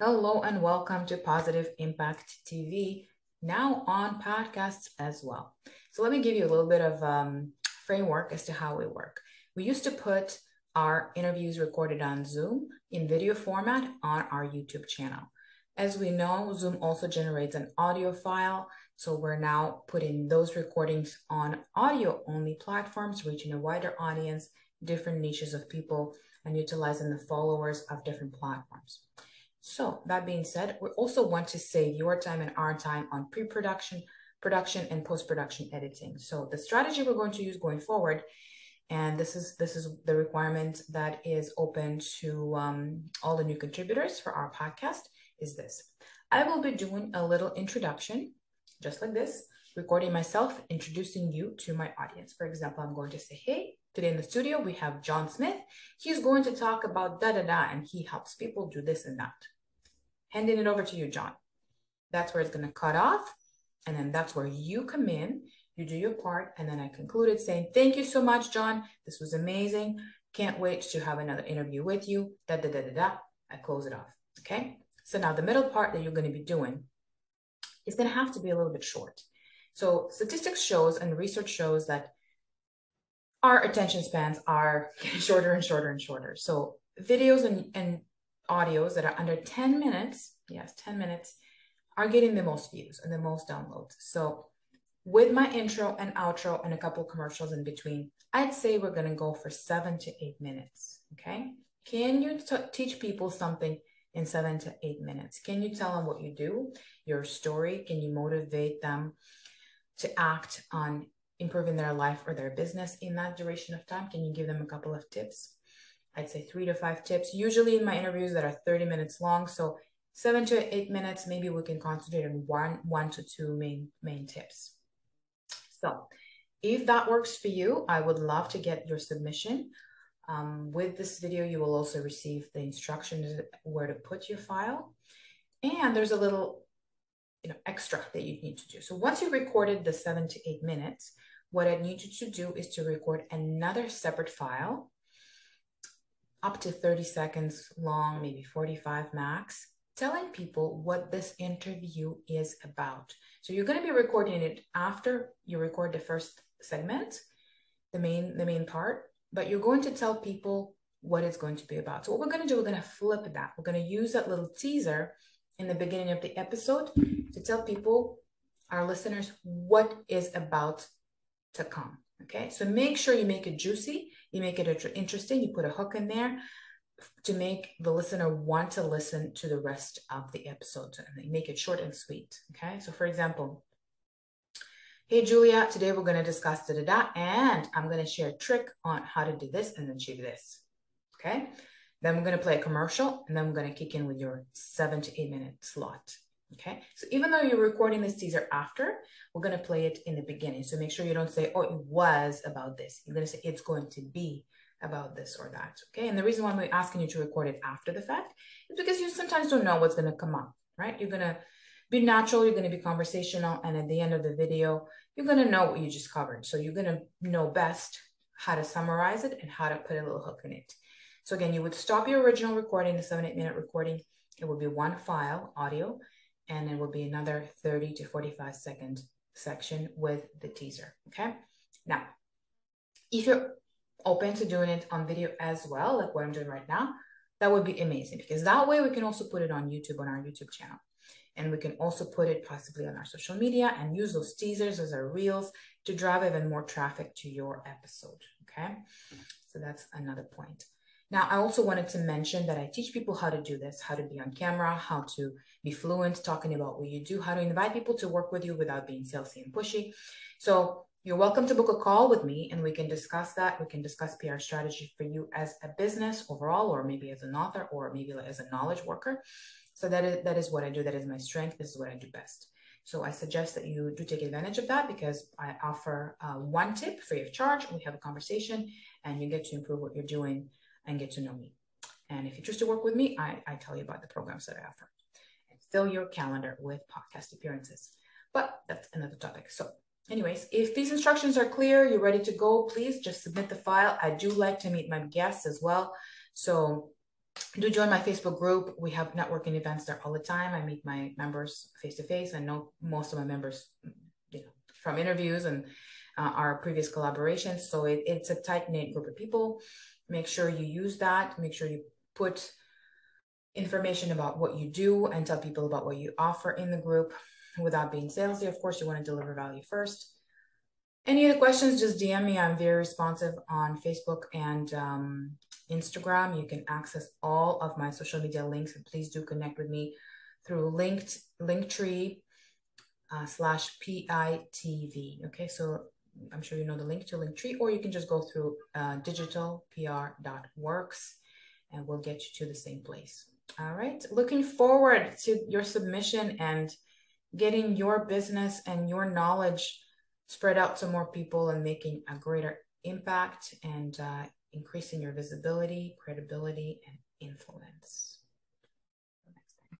Hello and welcome to Positive Impact TV, now on podcasts as well. So let me give you a little bit of um, framework as to how we work. We used to put our interviews recorded on Zoom in video format on our YouTube channel. As we know, Zoom also generates an audio file. So we're now putting those recordings on audio only platforms, reaching a wider audience, different niches of people, and utilizing the followers of different platforms. So that being said, we also want to save your time and our time on pre-production, production, and post-production editing. So the strategy we're going to use going forward, and this is this is the requirement that is open to um, all the new contributors for our podcast, is this. I will be doing a little introduction, just like this, recording myself, introducing you to my audience. For example, I'm going to say, hey, Today in the studio, we have John Smith. He's going to talk about da da da, and he helps people do this and that handing it over to you, John. That's where it's going to cut off. And then that's where you come in, you do your part. And then I concluded saying, Thank you so much, John. This was amazing. Can't wait to have another interview with you. Da da da da da. I close it off. Okay. So now the middle part that you're going to be doing is going to have to be a little bit short. So statistics shows and research shows that our attention spans are getting shorter and shorter and shorter. So videos and, and audios that are under 10 minutes, yes, 10 minutes, are getting the most views and the most downloads. So with my intro and outro and a couple commercials in between, I'd say we're going to go for seven to eight minutes. Okay. Can you t- teach people something in seven to eight minutes? Can you tell them what you do, your story? Can you motivate them to act on improving their life or their business in that duration of time? Can you give them a couple of tips? I'd say three to five tips, usually in my interviews that are 30 minutes long. So seven to eight minutes, maybe we can concentrate on one, one to two main, main tips. So if that works for you, I would love to get your submission. Um, with this video, you will also receive the instructions where to put your file. And there's a little you know, extra that you need to do. So once you recorded the seven to eight minutes, what I need you to do is to record another separate file up to 30 seconds long, maybe 45 max, telling people what this interview is about. So you're going to be recording it after you record the first segment, the main the main part, but you're going to tell people what it's going to be about. So what we're going to do, we're going to flip that. We're going to use that little teaser in the beginning of the episode to tell people, our listeners, what is about to come. Okay, so make sure you make it juicy, you make it interesting, you put a hook in there to make the listener want to listen to the rest of the episode and make it short and sweet. Okay, so for example, hey Julia, today we're going to discuss da da da, and I'm going to share a trick on how to do this and achieve this. Okay, then we're going to play a commercial, and then we're going to kick in with your seven to eight minute slot. Okay, so even though you're recording this teaser after, we're going to play it in the beginning. So make sure you don't say, oh, it was about this. You're going to say, it's going to be about this or that. Okay, and the reason why we're asking you to record it after the fact is because you sometimes don't know what's going to come up, right? You're going to be natural, you're going to be conversational, and at the end of the video, you're going to know what you just covered. So you're going to know best how to summarize it and how to put a little hook in it. So again, you would stop your original recording, the seven, eight minute recording. It would be one file, audio, and it will be another 30 to 45 second section with the teaser. Okay. Now, if you're open to doing it on video as well, like what I'm doing right now, that would be amazing because that way we can also put it on YouTube on our YouTube channel. And we can also put it possibly on our social media and use those teasers as our reels to drive even more traffic to your episode. Okay. So that's another point. Now, I also wanted to mention that I teach people how to do this, how to be on camera, how to be fluent talking about what you do, how to invite people to work with you without being salesy and pushy. So you're welcome to book a call with me and we can discuss that. We can discuss PR strategy for you as a business overall, or maybe as an author, or maybe as a knowledge worker. So that is that is what I do. That is my strength. This is what I do best. So I suggest that you do take advantage of that because I offer uh, one tip free of charge. We have a conversation and you get to improve what you're doing and get to know me. And if you choose to work with me, I, I tell you about the programs that I offer and fill your calendar with podcast appearances. But that's another topic. So, anyways, if these instructions are clear, you're ready to go, please just submit the file. I do like to meet my guests as well. So, do join my Facebook group. We have networking events there all the time. I meet my members face to face. I know most of my members, you know, from interviews and uh, our previous collaborations. So it, it's a tight knit group of people. Make sure you use that. Make sure you put information about what you do and tell people about what you offer in the group without being salesy. Of course, you want to deliver value first. Any other questions, just DM me. I'm very responsive on Facebook and um, Instagram. You can access all of my social media links and please do connect with me through linked Linktree uh, slash PITV. Okay, so I'm sure you know the link to Linktree, or you can just go through uh, digitalpr.works and we'll get you to the same place. All right, looking forward to your submission and getting your business and your knowledge spread out to more people and making a greater impact and uh, increasing your visibility, credibility, and influence.